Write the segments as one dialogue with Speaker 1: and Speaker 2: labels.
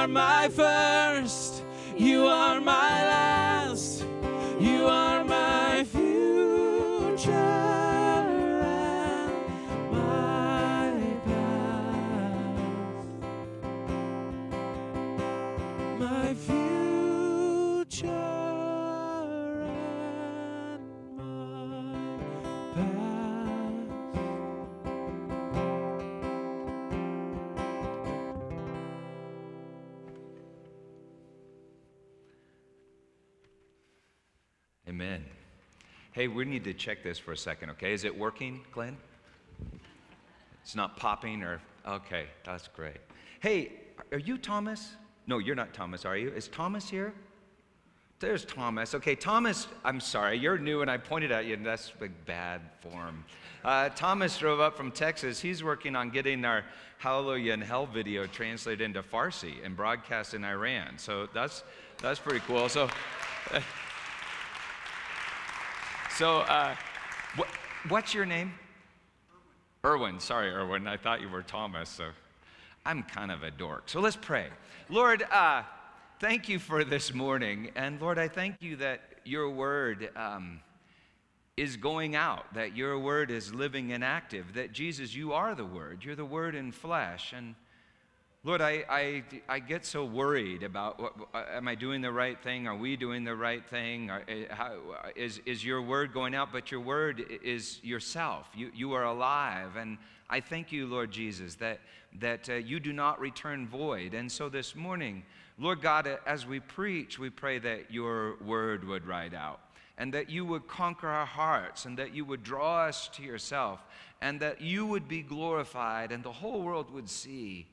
Speaker 1: are my first,
Speaker 2: Hey, we need to check this for a second, okay? Is it working, Glenn? It's not popping or, okay, that's great. Hey, are you Thomas? No, you're not Thomas, are you? Is Thomas here? There's Thomas. Okay, Thomas, I'm sorry, you're new and I pointed at you, and that's like bad form. Uh, Thomas drove up from Texas. He's working on getting our Hallelujah in Hell video translated into Farsi and broadcast in Iran. So that's, that's pretty cool. So, so uh, what, what's your name? Erwin. Sorry, Erwin. I thought you were Thomas. So I'm kind of a dork. So let's pray. Lord, uh, thank you for this morning. And Lord, I thank you that your word um, is going out, that your word is living and active, that Jesus, you are the word. You're the word in flesh. And Lord, I, I, I get so worried about what, am I doing the right thing? Are we doing the right thing? Are, eh, how, is, is your word going out? But your word is yourself. You, you are alive. And I thank you, Lord Jesus, that, that uh, you do not return void. And so this morning, Lord God, as we preach, we pray that your word would ride out and that you would conquer our hearts and that you would draw us to yourself and that you would be glorified and the whole world would see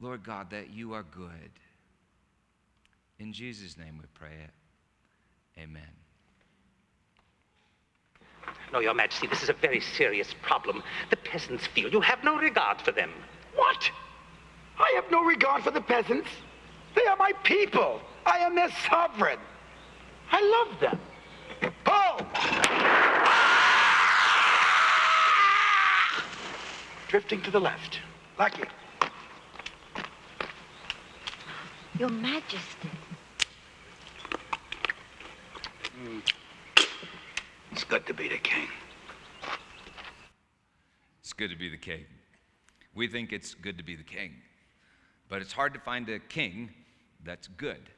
Speaker 2: Lord God, that you are good. In Jesus' name we pray it. Amen.
Speaker 3: No, Your Majesty, this is a very serious problem. The peasants feel you have no regard for them.
Speaker 4: What? I have no regard for the peasants. They are my people. I am their sovereign. I love them. Pull! Drifting to the left. Lucky.
Speaker 5: Your Majesty. Hmm.
Speaker 4: It's good to be the king.
Speaker 2: It's good to be the king. We think it's good to be the king, but it's hard to find a king that's good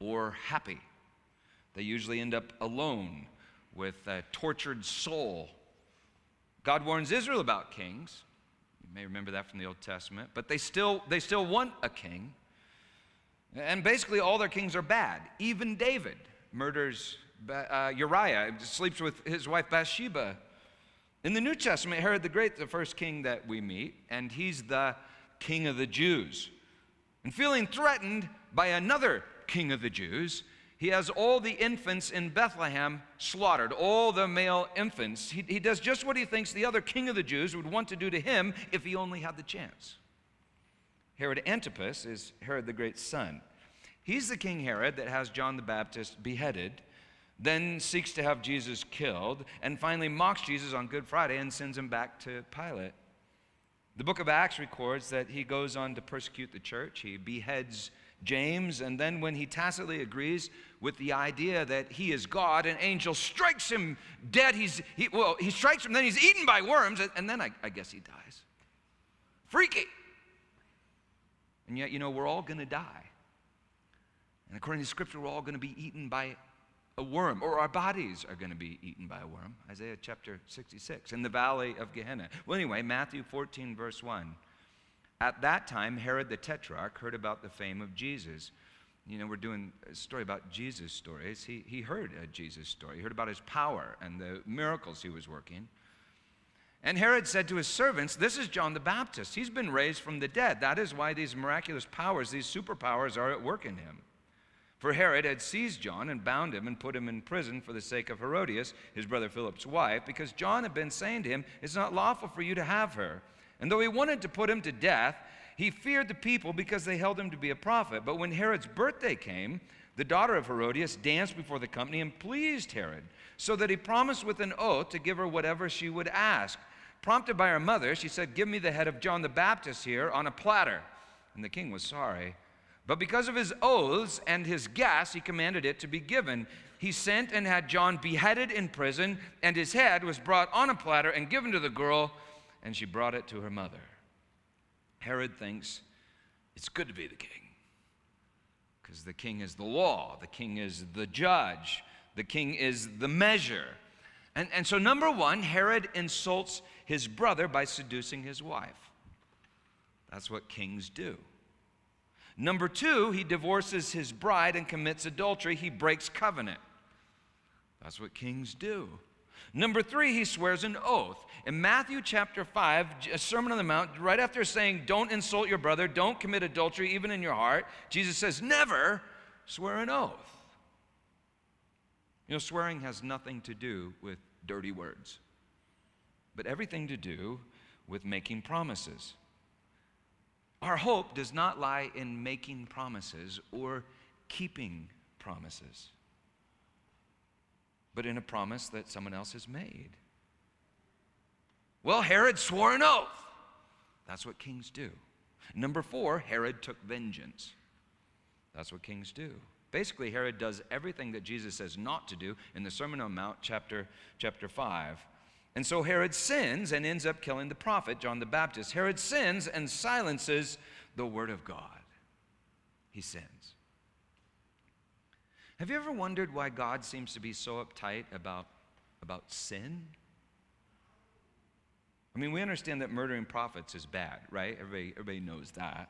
Speaker 2: or happy. They usually end up alone with a tortured soul. God warns Israel about kings. You may remember that from the Old Testament, but they still, they still want a king. And basically, all their kings are bad. Even David murders uh, Uriah, sleeps with his wife Bathsheba. In the New Testament, Herod the Great, the first king that we meet, and he's the king of the Jews. And feeling threatened by another king of the Jews, he has all the infants in Bethlehem slaughtered, all the male infants. He, he does just what he thinks the other king of the Jews would want to do to him if he only had the chance. Herod Antipas is Herod the Great's son. He's the King Herod that has John the Baptist beheaded, then seeks to have Jesus killed, and finally mocks Jesus on Good Friday and sends him back to Pilate. The book of Acts records that he goes on to persecute the church. He beheads James, and then when he tacitly agrees with the idea that he is God, an angel strikes him dead. He's, he, well, he strikes him, then he's eaten by worms, and then I, I guess he dies. Freaky. And yet, you know, we're all going to die. And according to Scripture, we're all going to be eaten by a worm, or our bodies are going to be eaten by a worm. Isaiah chapter 66, in the valley of Gehenna. Well, anyway, Matthew 14, verse 1. At that time, Herod the Tetrarch heard about the fame of Jesus. You know, we're doing a story about Jesus' stories. He, he heard a Jesus story. He heard about his power and the miracles he was working. And Herod said to his servants, This is John the Baptist. He's been raised from the dead. That is why these miraculous powers, these superpowers, are at work in him. For Herod had seized John and bound him and put him in prison for the sake of Herodias, his brother Philip's wife, because John had been saying to him, It's not lawful for you to have her. And though he wanted to put him to death, he feared the people because they held him to be a prophet. But when Herod's birthday came, the daughter of Herodias danced before the company and pleased Herod, so that he promised with an oath to give her whatever she would ask. Prompted by her mother, she said, Give me the head of John the Baptist here on a platter. and the king was sorry. But because of his oaths and his gas, he commanded it to be given. He sent and had John beheaded in prison, and his head was brought on a platter and given to the girl, and she brought it to her mother. Herod thinks it's good to be the king because the king is the law, the king is the judge, the king is the measure. And, and so, number one, Herod insults his brother by seducing his wife. That's what kings do. Number two, he divorces his bride and commits adultery. He breaks covenant. That's what kings do. Number three, he swears an oath. In Matthew chapter 5, a uh, Sermon on the Mount, right after saying, Don't insult your brother, don't commit adultery, even in your heart, Jesus says, Never swear an oath. You know, swearing has nothing to do with dirty words, but everything to do with making promises. Our hope does not lie in making promises or keeping promises, but in a promise that someone else has made. Well, Herod swore an oath. That's what kings do. Number four, Herod took vengeance. That's what kings do. Basically, Herod does everything that Jesus says not to do in the Sermon on Mount, chapter, chapter 5. And so Herod sins and ends up killing the prophet, John the Baptist. Herod sins and silences the word of God. He sins. Have you ever wondered why God seems to be so uptight about, about sin? I mean, we understand that murdering prophets is bad, right? Everybody, everybody knows that.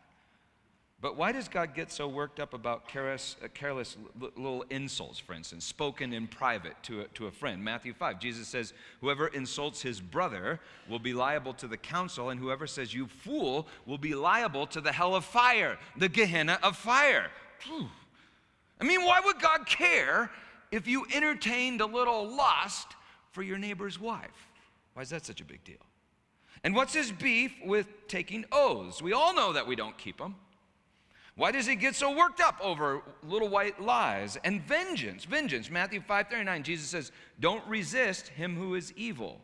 Speaker 2: But why does God get so worked up about careless, uh, careless little insults, for instance, spoken in private to a, to a friend? Matthew 5, Jesus says, Whoever insults his brother will be liable to the council, and whoever says, You fool, will be liable to the hell of fire, the Gehenna of fire. Whew. I mean, why would God care if you entertained a little lust for your neighbor's wife? Why is that such a big deal? And what's his beef with taking oaths? We all know that we don't keep them. Why does he get so worked up over little white lies and vengeance? Vengeance. Matthew 5:39 Jesus says, "Don't resist him who is evil.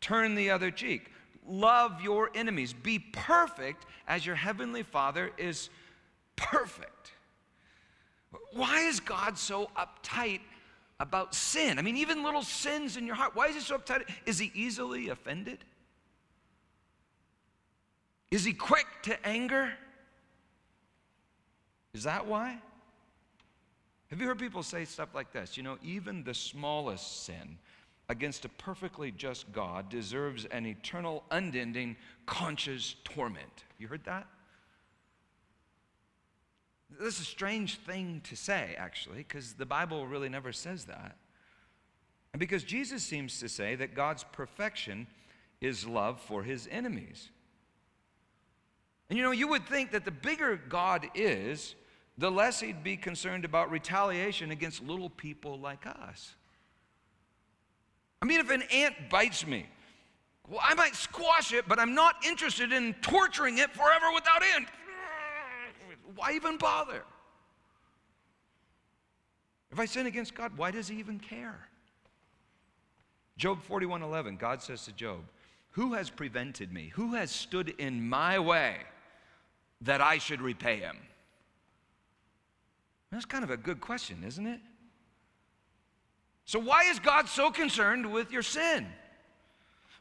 Speaker 2: Turn the other cheek. Love your enemies. Be perfect as your heavenly Father is perfect." Why is God so uptight about sin? I mean, even little sins in your heart. Why is he so uptight? Is he easily offended? Is he quick to anger? Is that why? Have you heard people say stuff like this? You know, even the smallest sin against a perfectly just God deserves an eternal, unending conscious torment. You heard that? This is a strange thing to say, actually, because the Bible really never says that. And because Jesus seems to say that God's perfection is love for his enemies. And you know, you would think that the bigger God is, the less he'd be concerned about retaliation against little people like us. I mean, if an ant bites me, well, I might squash it, but I'm not interested in torturing it forever without end. Why even bother? If I sin against God, why does he even care? Job 41:11, God says to Job, "Who has prevented me? Who has stood in my way that I should repay him?" That's kind of a good question, isn't it? So, why is God so concerned with your sin?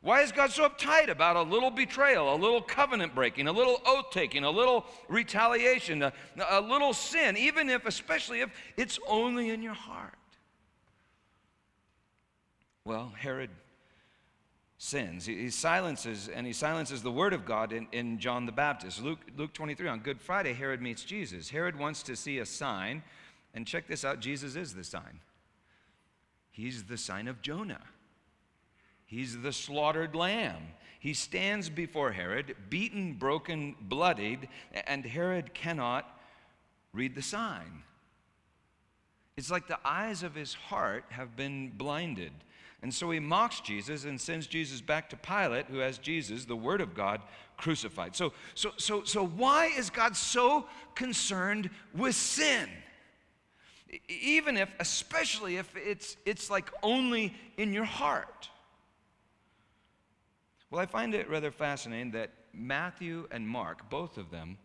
Speaker 2: Why is God so uptight about a little betrayal, a little covenant breaking, a little oath taking, a little retaliation, a, a, little sin, even if, especially if it's only in your heart? Well, Herod sins. He, he silences, and he silences the word of God in, in John the Baptist. Luke, Luke 23, on Good Friday, Herod meets Jesus. Herod wants to see a sign, and check this out Jesus is the sign. He's the sign of Jonah. He's the slaughtered lamb. He stands before Herod, beaten, broken, bloodied, and Herod cannot read the sign. It's like the eyes of his heart have been blinded. And so he mocks Jesus and sends Jesus back to Pilate, who has Jesus, the Word of God, crucified. So, so, so, so why is God so concerned with sin? Even if, especially if it's, it's like only in your heart. Well, I find it rather fascinating that Matthew and Mark, both of them,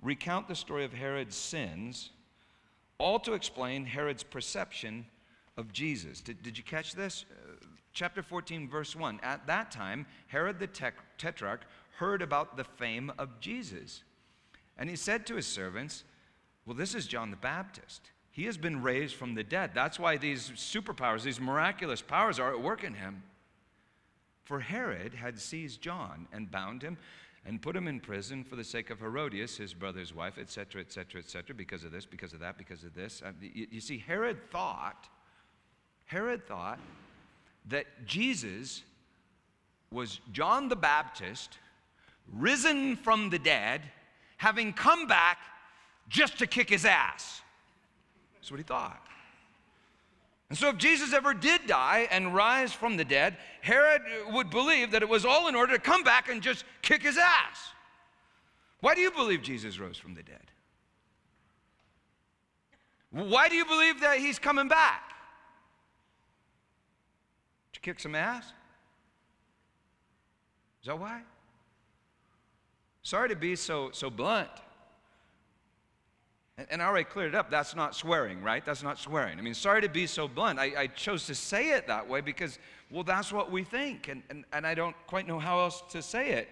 Speaker 2: recount the story of Herod's sins, all to explain Herod's perception of Jesus. Did, did you catch this? Chapter 14, verse 1. At that time, Herod the tetrarch heard about the fame of Jesus. And he said to his servants, Well, this is John the Baptist. He has been raised from the dead. That's why these superpowers, these miraculous powers are at work in him. For Herod had seized John and bound him and put him in prison for the sake of Herodias, his brother's wife, etc., etc., etc., because of this, because of that, because of this. Uh, you see, Herod thought, Herod thought that Jesus was John the Baptist, risen from the dead, having come back just to kick his ass. That's what he thought. And so, if Jesus ever did die and rise from the dead, Herod would believe that it was all in order to come back and just kick his ass. Why do you believe Jesus rose from the dead? Why do you believe that he's coming back? Kick some ass? Is that why? Sorry to be so, so blunt. And I already cleared it up. That's not swearing, right? That's not swearing. I mean, sorry to be so blunt. I, I chose to say it that way because, well, that's what we think. And, and, and I don't quite know how else to say it.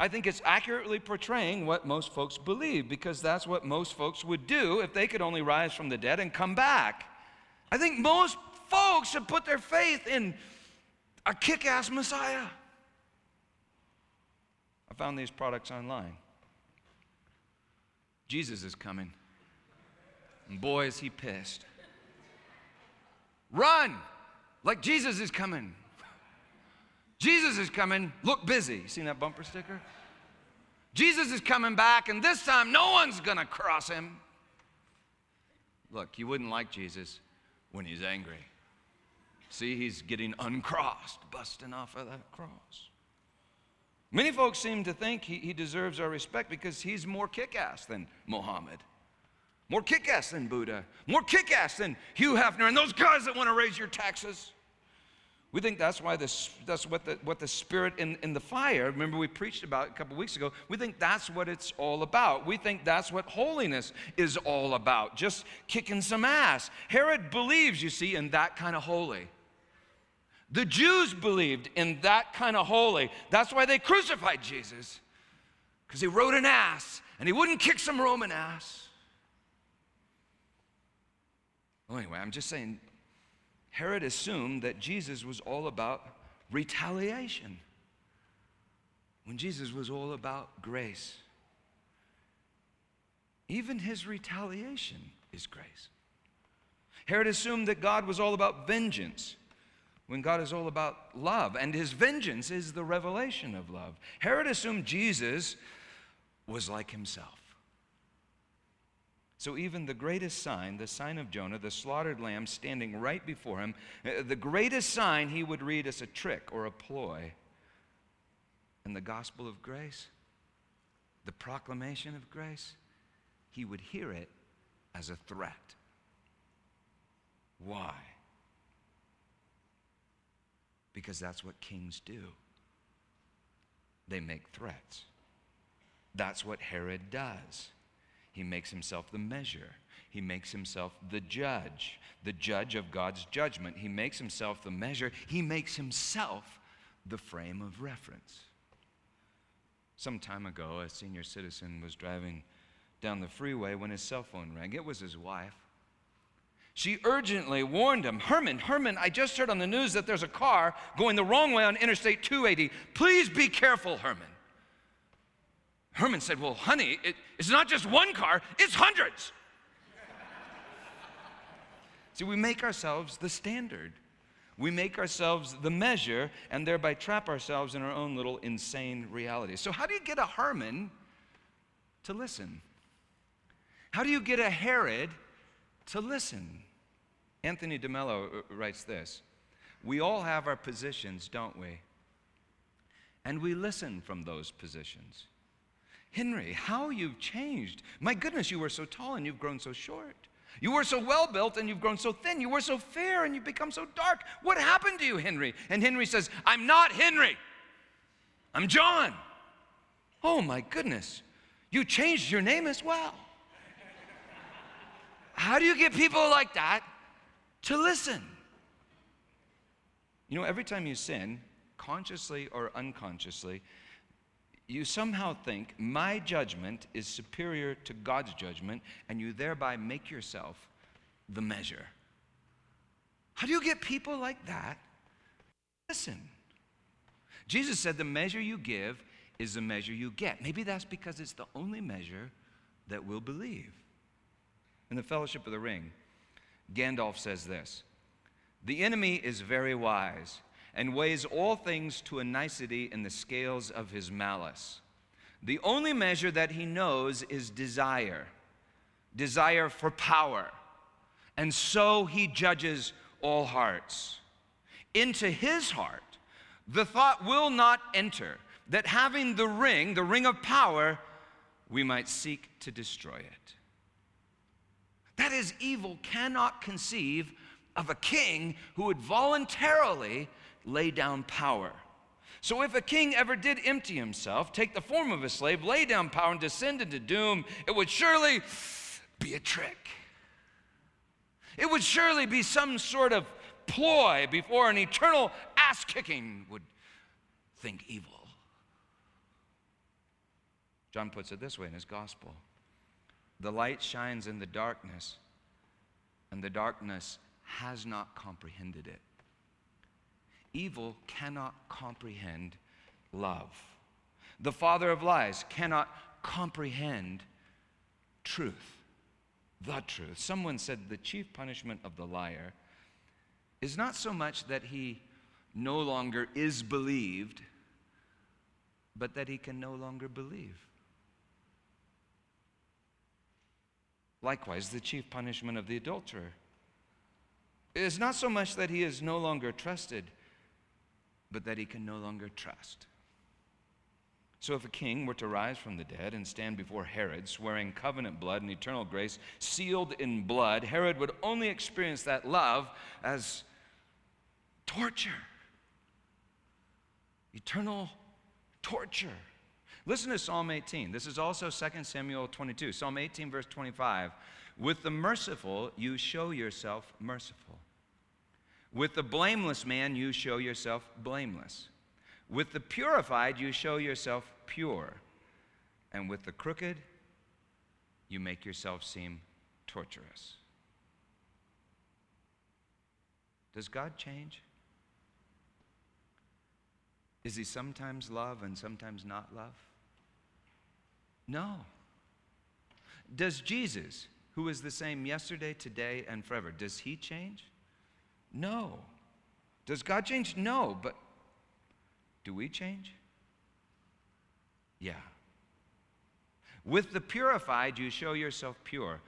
Speaker 2: I think it's accurately portraying what most folks believe because that's what most folks would do if they could only rise from the dead and come back. I think most folks have put their faith in a kick ass Messiah. I found these products online. Jesus is coming. And boy, is he pissed. Run! Like Jesus is coming. Jesus is coming. Look busy. You Seen that bumper sticker? Jesus is coming back, and this time no one's gonna cross him. Look, you wouldn't like Jesus when he's angry. See, he's getting uncrossed, busting off of that cross. Many folks seem to think he, he deserves our respect because he's more kick ass than Muhammad, more kick ass than Buddha, more kick ass than Hugh Hefner, and those guys that want to raise your taxes. We think that's why this, that's what the, what the spirit in, in the fire, remember we preached about a couple weeks ago, we think that's what it's all about. We think that's what holiness is all about, just kicking some ass. Herod believes, you see, in that kind of holy. The Jews believed in that kind of holy. That's why they crucified Jesus, because he rode an ass and he wouldn't kick some Roman ass. Well, anyway, I'm just saying, Herod assumed that Jesus was all about retaliation when Jesus was all about grace. Even his retaliation is grace. Herod assumed that God was all about vengeance when God is all about love, and his vengeance is the revelation of love. Herod assumed Jesus was like himself. So, even the greatest sign, the sign of Jonah, the slaughtered lamb standing right before him, uh, the greatest sign he would read as a trick or a ploy. And the gospel of grace, the proclamation of grace, he would hear it as a threat. Why? Because that's what kings do. They make threats. That's what Herod does. He makes himself the measure. He makes himself the judge, the judge of God's judgment. He makes himself the measure. He makes himself the frame of reference. Some time ago, a senior citizen was driving down the freeway when his cell phone rang. It was his wife. She urgently warned him Herman, Herman, I just heard on the news that there's a car going the wrong way on Interstate 280. Please be careful, Herman. Herman said, Well, honey, it, it's not just one car, it's hundreds. See, we make ourselves the standard. We make ourselves the measure and thereby trap ourselves in our own little insane reality. So, how do you get a Herman to listen? How do you get a Herod to listen. Anthony DeMello uh, writes this We all have our positions, don't we? And we listen from those positions. Henry, how you've changed. My goodness, you were so tall and you've grown so short. You were so well built and you've grown so thin. You were so fair and you've become so dark. What happened to you, Henry? And Henry says, I'm not Henry. I'm John. Oh my goodness. You changed your name as well. How do you get people like that to listen? You know, every time you sin, consciously or unconsciously, you somehow think my judgment is superior to God's judgment, and you thereby make yourself the measure. How do you get people like that? To listen. Jesus said, The measure you give is the measure you get. Maybe that's because it's the only measure that will believe. In the Fellowship of the Ring, Gandalf says this The enemy is very wise and weighs all things to a nicety in the scales of his malice. The only measure that he knows is desire, desire for power. And so he judges all hearts. Into his heart, the thought will not enter that having the ring, the ring of power, we might seek to destroy it. That is, evil cannot conceive of a king who would voluntarily lay down power. So, if a king ever did empty himself, take the form of a slave, lay down power, and descend into doom, it would surely be a trick. It would surely be some sort of ploy before an eternal ass kicking would think evil. John puts it this way in his gospel The light shines in the darkness, and the darkness has not comprehended it. Evil cannot comprehend love. The father of lies cannot comprehend truth, the truth. Someone said the chief punishment of the liar is not so much that he no longer is believed, but that he can no longer believe. Likewise, the chief punishment of the adulterer is not so much that he is no longer trusted but that he can no longer trust. So, if a king were to rise from the dead and stand before Herod, swearing covenant blood and eternal grace, sealed in blood, Herod would only experience that love as torture. Eternal torture. Listen to Psalm 18. This is also 2 Samuel 22. Psalm 18, verse 25. With the merciful, you show yourself merciful. With the blameless man, you show yourself blameless. With the purified, you show yourself pure. And with the crooked, you make yourself seem torturous. Does God change? Is he sometimes love and sometimes not love? No. Does Jesus, who is the same yesterday, today, and forever, does he change? No. Does God change? No. But do we change? Yeah. With the purified, you show yourself pure.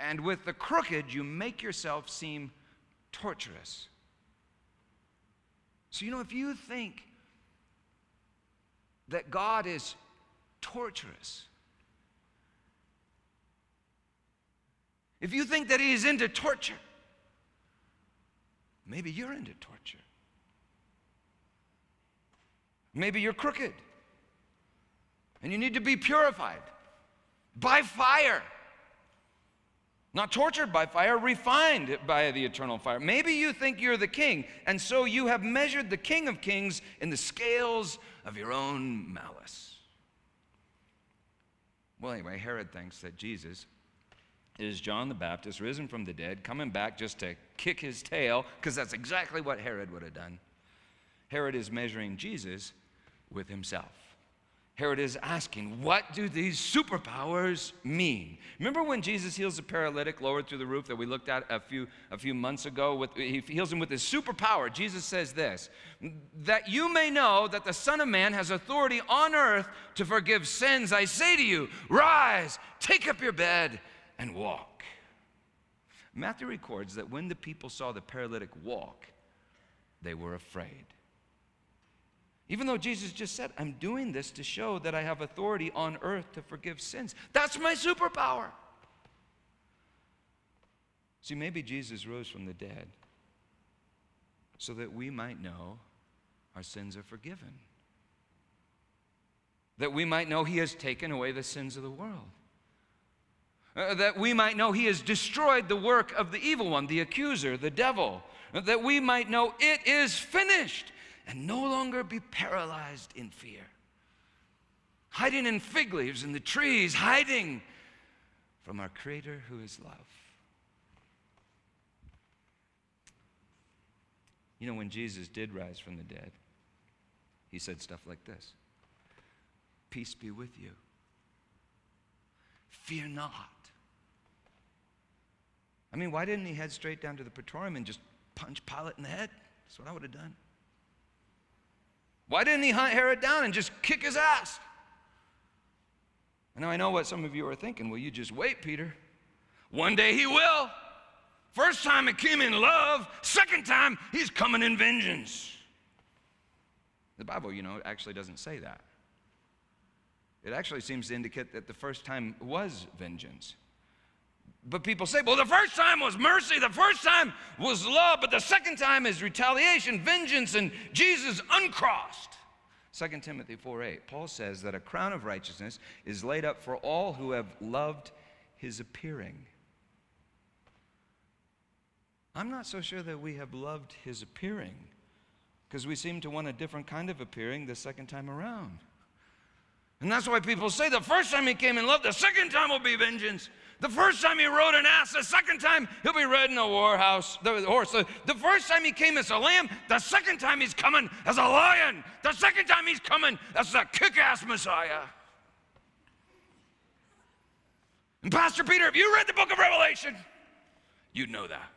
Speaker 2: And with the crooked, you make yourself seem torturous. So, you know, if you think that God is torturous, if you think that He is into torture, Maybe you're into torture. Maybe you're crooked and you need to be purified by fire. Not tortured by fire, refined by the eternal fire. Maybe you think you're the king, and so you have measured the king of kings in the scales of your own malice. Well, anyway, Herod thinks that Jesus is John the Baptist risen from the dead, coming back just to kick his tail, because that's exactly what Herod would have done. Herod is measuring Jesus with himself. Herod is asking, What do these superpowers mean? Remember when Jesus heals the paralytic lowered through the roof that we looked at a few, a few months ago? With, he heals him with his superpower. Jesus says this That you may know that the Son of Man has authority on earth to forgive sins, I say to you, rise, take up your bed, and walk. Matthew records that when the people saw the paralytic walk, they were afraid. Even though Jesus just said, I'm doing this to show that I have authority on earth to forgive sins. That's my superpower. See, maybe Jesus rose from the dead so that we might know our sins are forgiven. that we might know he has taken away the sins of the world. Uh, that we might know he has destroyed the work of the evil one, the accuser, the devil. Uh, that we might know it is finished and no longer be paralyzed in fear. Hiding in fig leaves in the trees, hiding from our Creator who is love. You know, when Jesus did rise from the dead, he said stuff like this Peace be with you. Fear not. I mean, why didn't he head straight down to the praetorium and just punch Pilate in the head? That's what I would have done. Why didn't he hunt Herod down and just kick his ass? And now I know what some of you are thinking. Well, you just wait, Peter. One day he will. First time he came in love, second time he's coming in vengeance. The Bible, you know, actually doesn't say that. It actually seems to indicate that the first time was vengeance. But people say, well, the first time was mercy, the first time was love, but the second time is retaliation, vengeance, and Jesus uncrossed. 2 Timothy 4 8, Paul says that a crown of righteousness is laid up for all who have loved his appearing. I'm not so sure that we have loved his appearing because we seem to want a different kind of appearing the second time around. And that's why people say the first time he came in love, the second time will be vengeance. The first time he rode an ass, the second time he'll be riding a warhouse, the horse. The, first time he came as a lamb, the second time he's coming as a lion. The second time he's coming as the kick-ass Messiah. And Pastor Peter, if you read the book of Revelation, you'd know that.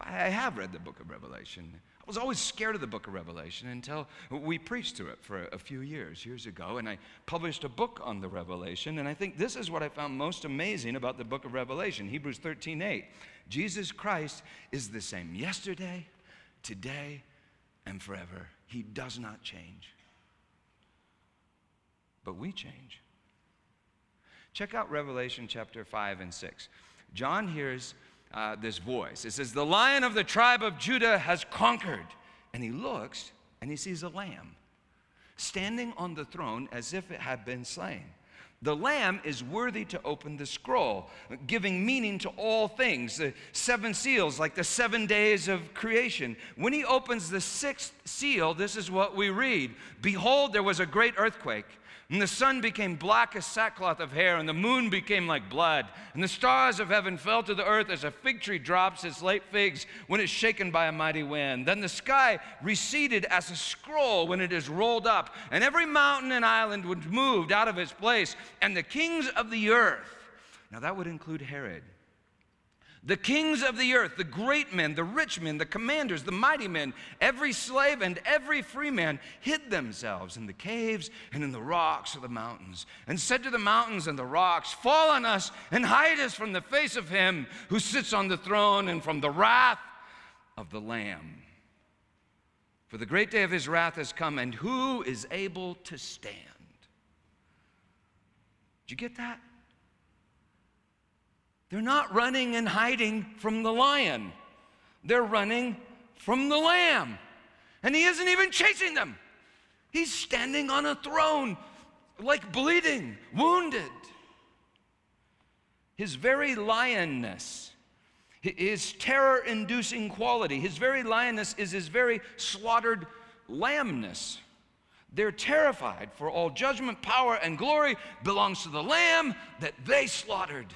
Speaker 2: I have read the book of Revelation. Was always scared of the book of Revelation until we preached to it for a few years, years ago, and I published a book on the Revelation. And I think this is what I found most amazing about the book of Revelation Hebrews 13 8. Jesus Christ is the same yesterday, today, and forever. He does not change. But we change. Check out Revelation chapter 5 and 6. John hears uh, this voice. It says, The lion of the tribe of Judah has conquered. And he looks and he sees a lamb standing on the throne as if it had been slain. The lamb is worthy to open the scroll, giving meaning to all things. The seven seals, like the seven days of creation. When he opens the sixth seal, this is what we read Behold, there was a great earthquake and the sun became black as sackcloth of hair, and the moon became like blood. And the stars of heaven fell to the earth as a fig tree drops its late figs when it's shaken by a mighty wind. Then the sky receded as a scroll when it is rolled up, and every mountain and island was moved out of its place, and the kings of the earth. Now that would include Herod the kings of the earth, the great men, the rich men, the commanders, the mighty men, every slave and every free man hid themselves in the caves and in the rocks of the mountains, and said to the mountains and the rocks, Fall on us and hide us from the face of him who sits on the throne and from the wrath of the Lamb. For the great day of his wrath has come, and who is able to stand? Did you get that? They're not running and hiding from the lion, they're running from the lamb. And he isn't even chasing them. He's standing on a throne, like bleeding, wounded. His very lionness, his terror inducing quality, his very lionness is his very slaughtered lambness. They're terrified, for all judgment, power, and glory belongs to the lamb that they slaughtered.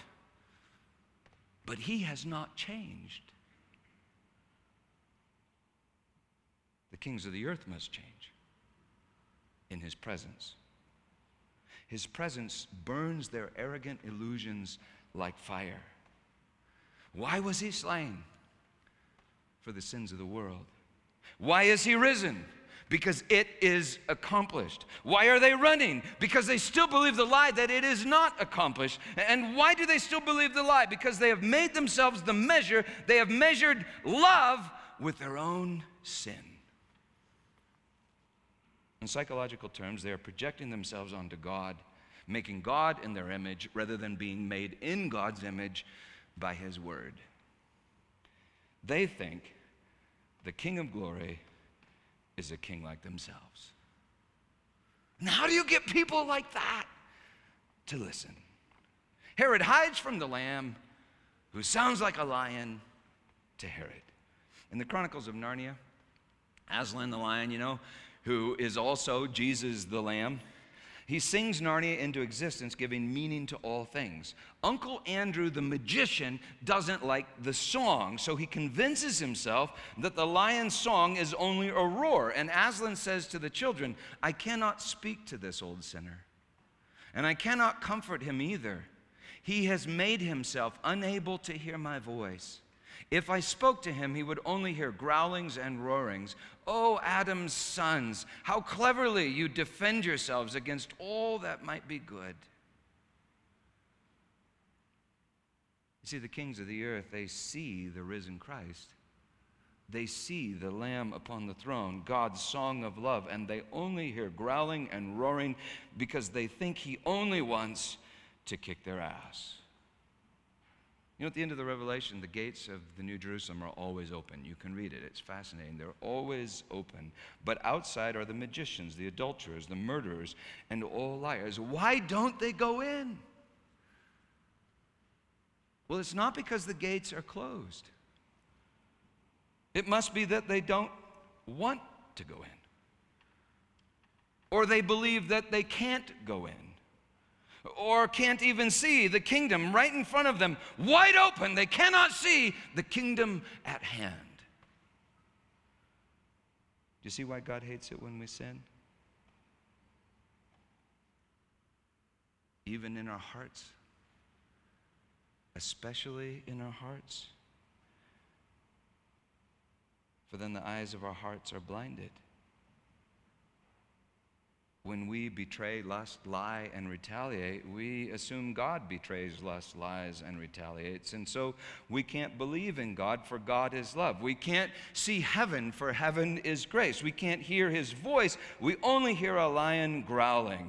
Speaker 2: But he has not changed. The kings of the earth must change in his presence. His presence burns their arrogant illusions like fire. Why was he slain? For the sins of the world. Why is he risen? Because it is accomplished. Why are they running? Because they still believe the lie that it is not accomplished. And why do they still believe the lie? Because they have made themselves the measure, they have measured love with their own sin. In psychological terms, they are projecting themselves onto God, making God in their image rather than being made in God's image by His Word. They think the King of Glory is a king like themselves. And how do you get people like that to listen? Herod hides from the lamb who sounds like a lion to Herod. In the Chronicles of Narnia, Aslan the lion, you know, who is also Jesus the lamb, he sings Narnia into existence, giving meaning to all things. Uncle Andrew, the magician, doesn't like the song, so he convinces himself that the lion's song is only a roar. And Aslan says to the children, I cannot speak to this old sinner, and I cannot comfort him either. He has made himself unable to hear my voice. If I spoke to him, he would only hear growlings and roarings. Oh, Adam's sons, how cleverly you defend yourselves against all that might be good. You see, the kings of the earth, they see the risen Christ. They see the Lamb upon the throne, God's song of love, and they only hear growling and roaring because they think he only wants to kick their ass. You know, at the end of the Revelation, the gates of the New Jerusalem are always open. You can read it, it's fascinating. They're always open. But outside are the magicians, the adulterers, the murderers, and all liars. Why don't they go in? Well, it's not because the gates are closed, it must be that they don't want to go in, or they believe that they can't go in or can't even see the kingdom right in front of them, wide open. They cannot see the kingdom at hand. Do you see why God hates it when we sin? Even in our hearts, especially in our hearts. For then the eyes of our hearts are blinded when we betray, lust, lie, and retaliate, we assume God betrays, lust, lies, and retaliates. And so we can't believe in God, for God is love. We can't see heaven, for heaven is grace. We can't hear his voice. We only hear a lion growling.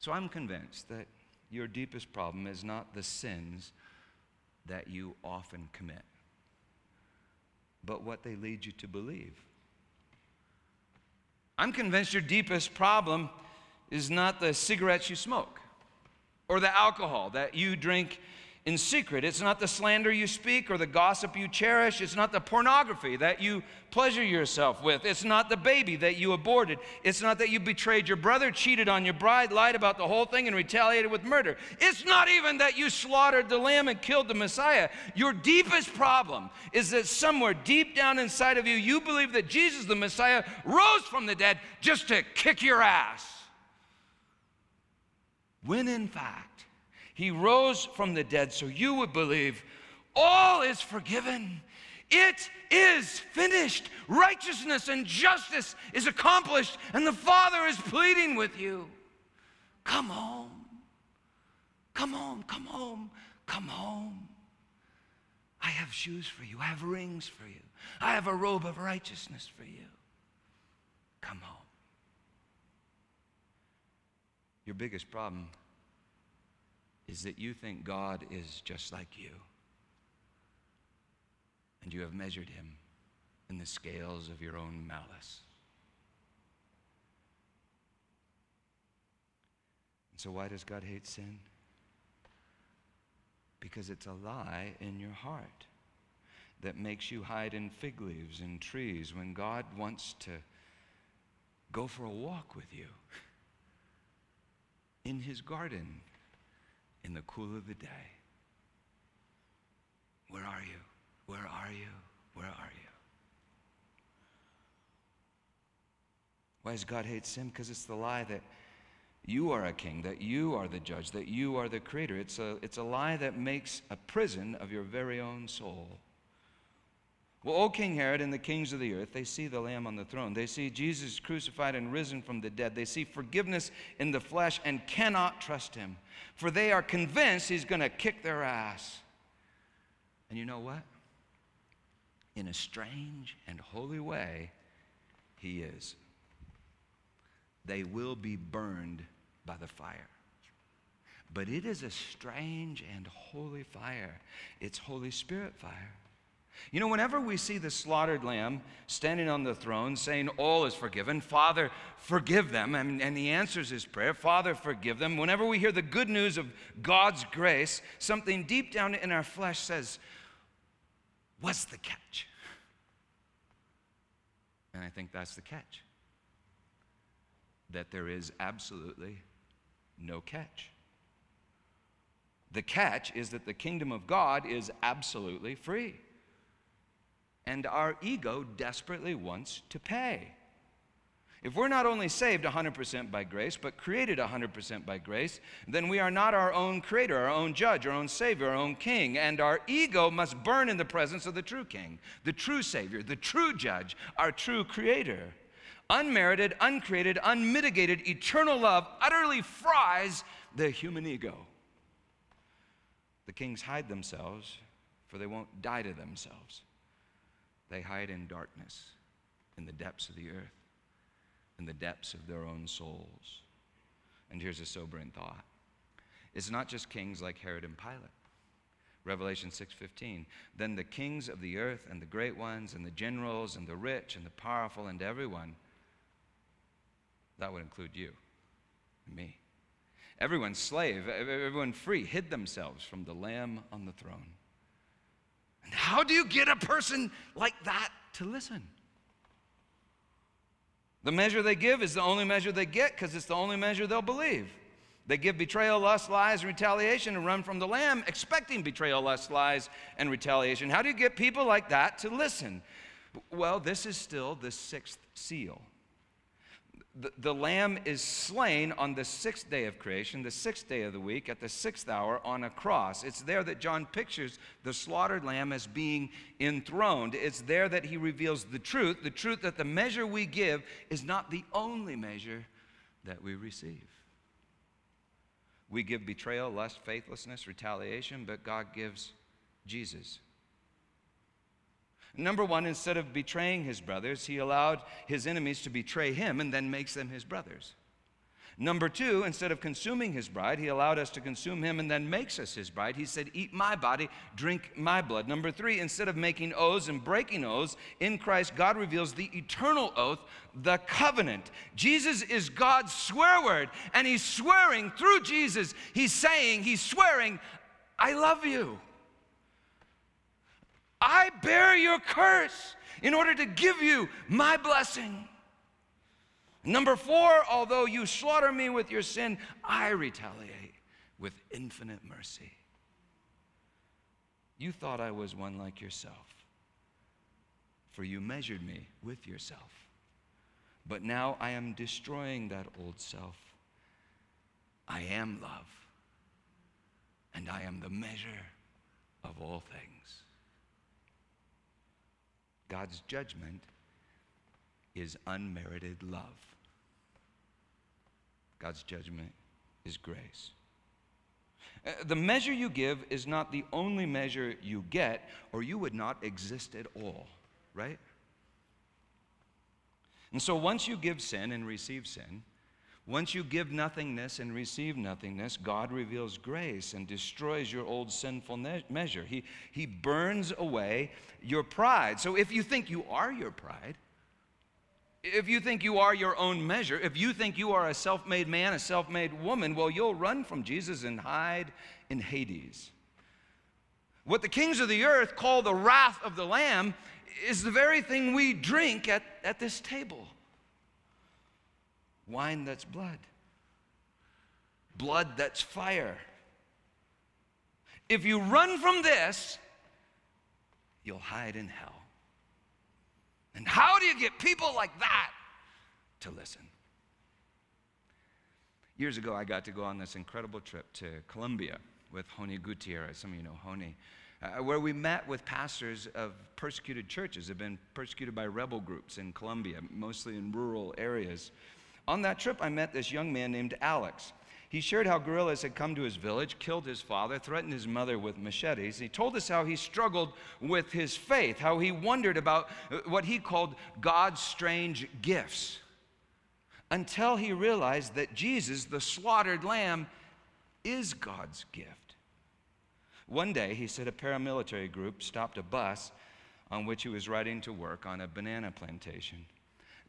Speaker 2: So I'm convinced that your deepest problem is not the sins that you often commit, but what they lead you to believe. I'm convinced your deepest problem is not the cigarettes you smoke or the alcohol that you drink in secret. It's not the slander you speak or the gossip you cherish. It's not the pornography that you pleasure yourself with. It's not the baby that you aborted. It's not that you betrayed your brother, cheated on your bride, lied about the whole thing, and retaliated with murder. It's not even that you slaughtered the lamb and killed the Messiah. Your deepest problem is that somewhere deep down inside of you, you believe that Jesus, the Messiah, rose from the dead just to kick your ass. When in fact, he rose from the dead so you would believe all is forgiven. It is finished. Righteousness and justice is accomplished, and the Father is pleading with you. Come home. Come home, come home, come home. I have shoes for you. I have rings for you. I have a robe of righteousness for you. Come home. Your biggest problem is that you think God is just like you. And you have measured him in the scales of your own malice. And so, why does God hate sin? Because it's a lie in your heart that makes you hide in fig leaves and trees when God wants to go for a walk with you in his garden in the cool of the day. Where are you? Where are you? Where are you? Why does God hate sin? Because it's the lie that you are a king, that you are the judge, that you are the creator. It's a, it's a lie that makes a prison of your very own soul. Well, O King Herod and the kings of the earth, they see the Lamb on the throne. They see Jesus crucified and risen from the dead. They see forgiveness in the flesh and cannot trust him, for they are convinced he's going to kick their ass. And you know what? In a strange and holy way, he is. They will be burned by the fire. But it is a strange and holy fire. It's Holy Spirit fire. You know, whenever we see the slaughtered lamb standing on the throne saying, All is forgiven, Father, forgive them, and, and, he answers his prayer, Father, forgive them. Whenever we hear the good news of God's grace, something deep down in our flesh says, What's the catch? And I think that's the catch that there is absolutely no catch. The catch is that the kingdom of God is absolutely free. And our ego desperately wants to pay. If we're not only saved 100% by grace, but created 100% by grace, then we are not our own creator, our own judge, our own savior, our own king. And our ego must burn in the presence of the true king, the true savior, the true judge, our true creator. Unmerited, uncreated, unmitigated, eternal love utterly fries the human ego. The kings hide themselves, for they won't die to themselves. They hide in darkness, in the depths of the earth, in the depths of their own souls. And here's a sobering thought it's not just kings like Herod and Pilate. Revelation 6:15 Then the kings of the earth and the great ones and the generals and the rich and the powerful and everyone that would include you and me everyone slave everyone free hid themselves from the lamb on the throne and how do you get a person like that to listen? The measure they give is the only measure they get because it's the only measure they'll believe. They give betrayal, lust, lies, and retaliation and run from the Lamb, expecting betrayal, lust, lies, and retaliation. How do you get people like that to listen? Well, this is still the sixth seal the, the lamb is slain on the sixth day of creation, the sixth day of the week, at the sixth hour on a cross. It's there that John pictures the slaughtered lamb as being enthroned. It's there that he reveals the truth the truth that the measure we give is not the only measure that we receive. We give betrayal, lust, faithlessness, retaliation, but God gives Jesus. Number one, instead of betraying his brothers, he allowed his enemies to betray him and then makes them his brothers. Number two, instead of consuming his bride, he allowed us to consume him and then makes us his bride. He said, Eat my body, drink my blood. Number three, instead of making oaths and breaking oaths, in Christ, God reveals the eternal oath, the covenant. Jesus is God's swear word, and he's swearing through Jesus. He's saying, He's swearing, I love you. I bear your curse in order to give you my blessing. Number four, although you slaughter me with your sin, I retaliate with infinite mercy. You thought I was one like yourself, for you measured me with yourself. But now I am destroying that old self. I am love, and I am the measure of all things. God's judgment is unmerited love. God's judgment is grace. Uh, the measure you give is not the only measure you get, or you would not exist at all, right? And so once you give sin and receive sin, once you give nothingness and receive nothingness, God reveals grace and destroys your old sinful ne- measure. He, he burns away your pride. So if you think you are your pride, if you think you are your own measure, if you think you are a self made man, a self made woman, well, you'll run from Jesus and hide in Hades. What the kings of the earth call the wrath of the Lamb is the very thing we drink at, at this table wine that's blood, blood that's fire. If you run from this, you'll hide in hell. And how do you get people like that to listen? Years ago, I got to go on this incredible trip to Colombia with Joni Gutierrez. Some of you know Joni. Uh, where we met with pastors of persecuted churches, that have been persecuted by rebel groups in Colombia, mostly in rural areas. On that trip, I met this young man named Alex. He shared how guerrillas had come to his village, killed his father, threatened his mother with machetes. He told us how he struggled with his faith, how he wondered about uh, what he called God's strange gifts, until he realized that Jesus, the slaughtered lamb, is God's gift. One day, he said, a paramilitary group stopped a bus on which he was riding to work on a banana plantation.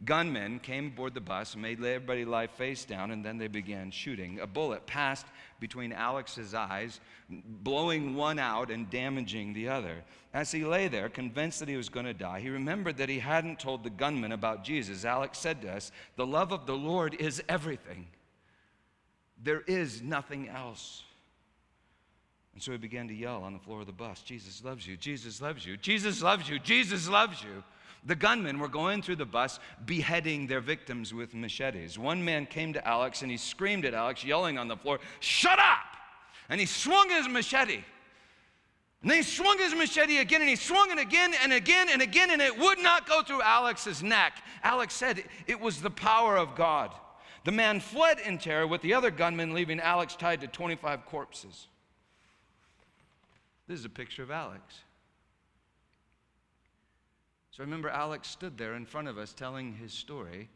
Speaker 2: Gunmen came aboard the bus, made everybody lie face down, and then they began shooting. A bullet passed between Alex's eyes, blowing one out and damaging the other. As he lay there, convinced that he was going to die, he remembered that he hadn't told the gunman about Jesus. Alex said to us, The love of the Lord is everything. There is nothing else. And so he began to yell on the floor of the bus Jesus loves you, Jesus loves you, Jesus loves you, Jesus loves you. The gunmen were going through the bus, beheading their victims with machetes. One man came to Alex and he screamed at Alex, yelling on the floor, Shut up! And he swung his machete. And then he swung his machete again and he swung it again and again and again, and it would not go through Alex's neck. Alex said it was the power of God. The man fled in terror with the other gunmen, leaving Alex tied to 25 corpses. This is a picture of Alex. So I remember Alex stood there in front of us telling his story,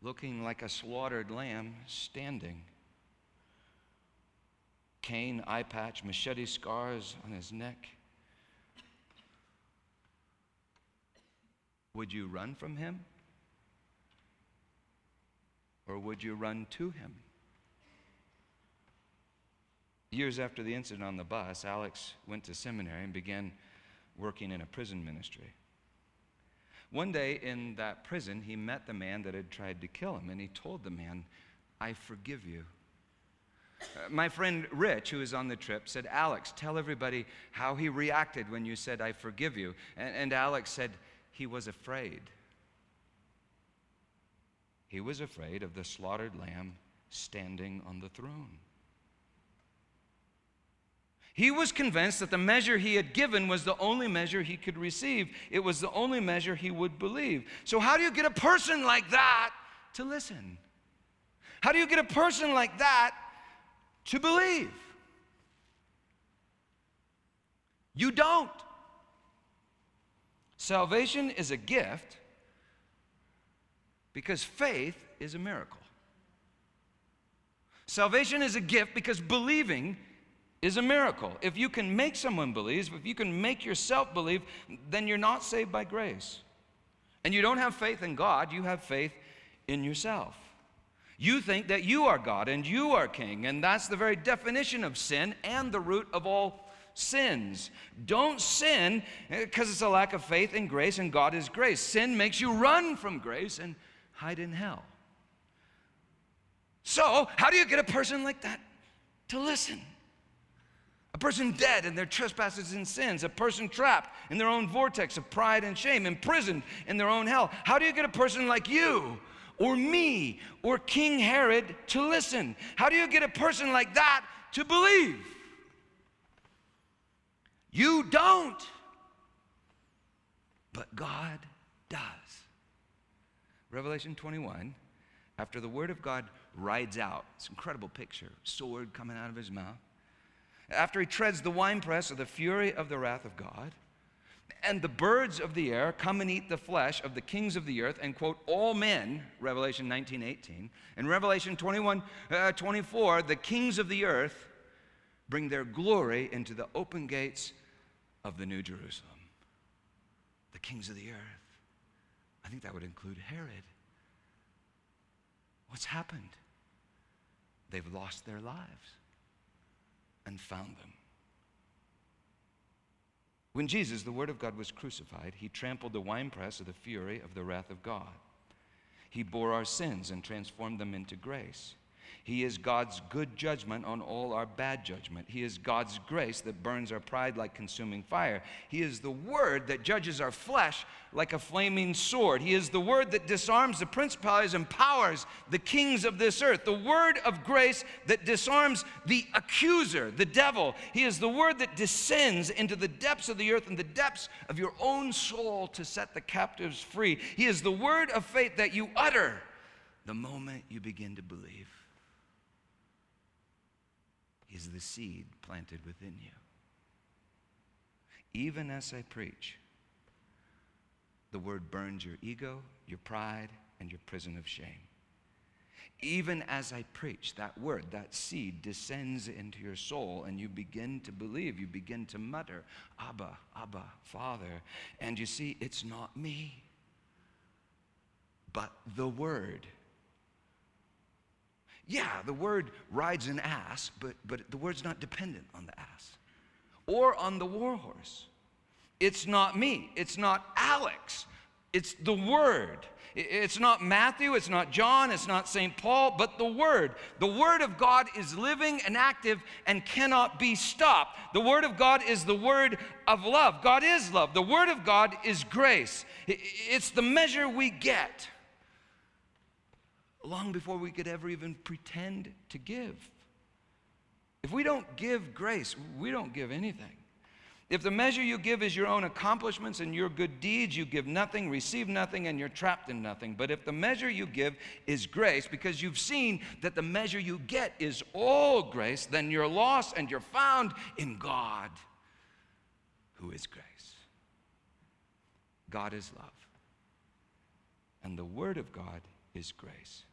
Speaker 2: looking like a slaughtered lamb standing. Cane, eye patch, machete scars on his neck. Would you run from him? Or would you run to him? Years after the incident on the bus, Alex went to seminary and began working in a prison ministry. One day in that prison, he met the man that had tried to kill him, and he told the man, I forgive you. Uh, my friend Rich, who was on the trip, said, Alex, tell everybody how he reacted when you said, I forgive you. And, and Alex said, he was afraid. He was afraid of the slaughtered lamb standing on the throne. He was convinced that the measure he had given was the only measure he could receive. It was the only measure he would believe. So, how do you get a person like that to listen? How do you get a person like that to believe? You don't. Salvation is a gift because faith is a miracle. Salvation is a gift because believing is a miracle. If you can make someone believe, if you can make yourself believe, then you're not saved by grace. And you don't have faith in God, you have faith in yourself. You think that you are God and you are king, and that's the very definition of sin and the root of all sins. Don't sin eh, because it's a lack of faith in grace, and God is grace. Sin makes you run from grace and hide in hell. So, how do you get a person like that to listen? A person dead in their trespasses and sins, a person trapped in their own vortex of pride and shame, imprisoned in their own hell. How do you get a person like you or me or King Herod to listen? How do you get a person like that to believe? You don't, but God does. Revelation 21, after the word of God rides out, it's an incredible picture, sword coming out of his mouth after he treads the winepress of the fury of the wrath of God. And the birds of the air come and eat the flesh of the kings of the earth, and quote, all men, Revelation 19, 18. In Revelation 21, uh, 24, the kings of the earth bring their glory into the open gates of the New Jerusalem. The kings of the earth. I think that would include Herod. What's happened? They've lost their lives and found them. When Jesus, the Word of God, was crucified, he trampled the winepress of the fury of the wrath of God. He bore our sins and transformed them into grace. He is God's good judgment on all our bad judgment. He is God's grace that burns our pride like consuming fire. He is the word that judges our flesh like a flaming sword. He is the word that disarms the principalities and powers, the kings of this earth. The word of grace that disarms the accuser, the devil. He is the word that descends into the depths of the earth and the depths of your own soul to set the captives free. He is the word of faith that you utter the moment you begin to believe is the seed planted within you. Even as I preach, the word burns your ego, your pride, and your prison of shame. Even as I preach, that word, that seed descends into your soul, and you begin to believe. You begin to mutter, Abba, Abba, Father. And you see, it's not me, but the word. Yeah, the word rides an ass, but, but the word's not dependent on the ass or on the warhorse. It's not me, it's not Alex, it's the word. It's not Matthew, it's not John, it's not St. Paul, but the Word. The Word of God is living and active and cannot be stopped. The Word of God is the Word of love. God is love. The Word of God is grace. It's the measure we get long before we could ever even pretend to give. If we don't give grace, we don't give anything. If the measure you give is your own accomplishments and your good deeds, you give nothing, receive nothing, and you're trapped in nothing. But if the measure you give is grace, because you've seen that the measure you get is all grace, then you're lost and you're found in God, who is grace. God is love. And the Word of God is grace.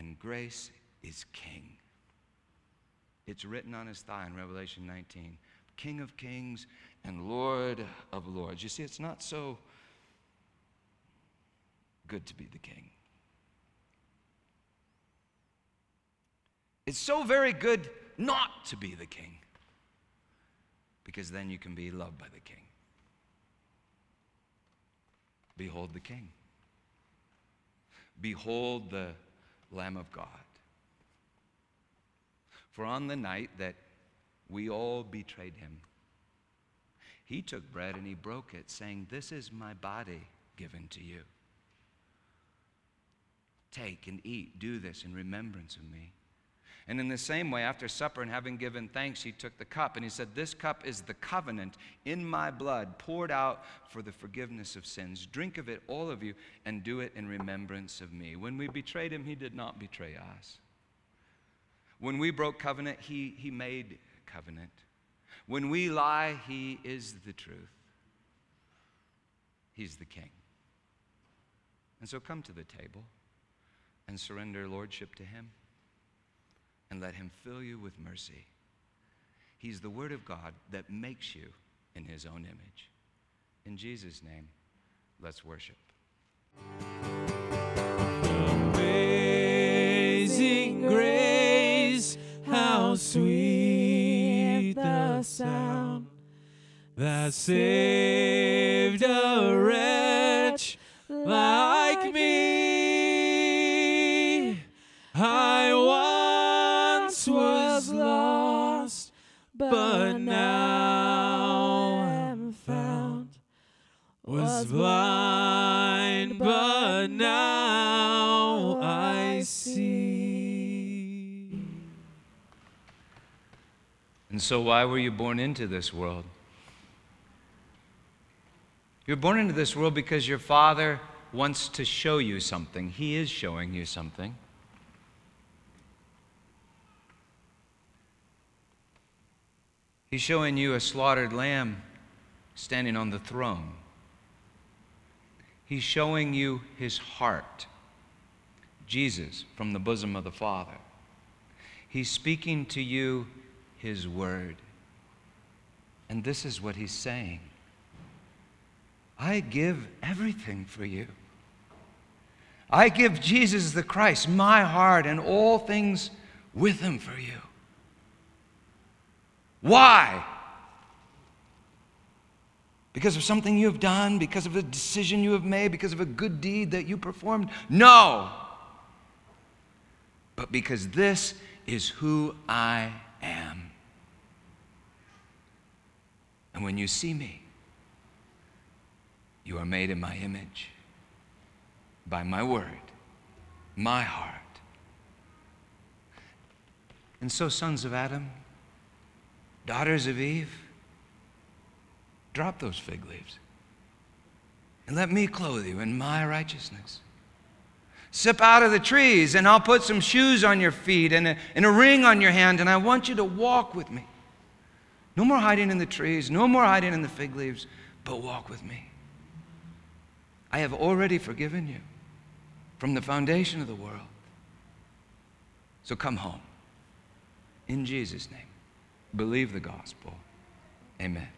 Speaker 2: And grace is King. It's written on his thigh in Revelation 19. King of kings and Lord of lords. You see, it's not so good to be the king. It's so very good not to be the king because then you can be loved by the king. Behold the king. Behold the Lamb of God. For on the night that we all betrayed him. He took bread and he broke it, saying, This is my body given to you. Take and eat. Do this in remembrance of me. And in the same way, after supper and having given thanks, he took the cup and he said, This cup is the covenant in my blood, poured out for the forgiveness of sins. Drink of it, all of you, and do it in remembrance of me. When we betrayed him, he did not betray us. When we broke covenant, he, he made covenant. When we lie, He is the truth. He's the King. And so come to the table and surrender lordship to Him and let Him fill you with mercy. He's the Word of God that makes you in His own image. In Jesus' name, let's worship.
Speaker 1: Amazing grace, how sweet the sound that saved a wretch
Speaker 2: And so, why were you born into this world? You're born into this world because your Father wants to show you something. He is showing you something. He's showing you a slaughtered lamb standing on the throne. He's showing you his heart, Jesus from the bosom of the Father. He's speaking to you his word. And this is what he's saying I give everything for you. I give Jesus the Christ, my heart, and all things with him for you. Why? Because of something you have done, because of a decision you have made, because of a good deed that you performed? No. But because this is who I am. And when you see me, you are made in my image by my word, my heart. And so, sons of Adam, daughters of Eve, drop those fig leaves and let me clothe you in my righteousness. Sip out of the trees, and I'll put some shoes on your feet and a, and a ring on your hand, and I want you to walk with me. No more hiding in the trees, no more hiding in the fig leaves, but walk with me. I have already forgiven you from the foundation of the world. So come home. In Jesus' name, believe the gospel. Amen.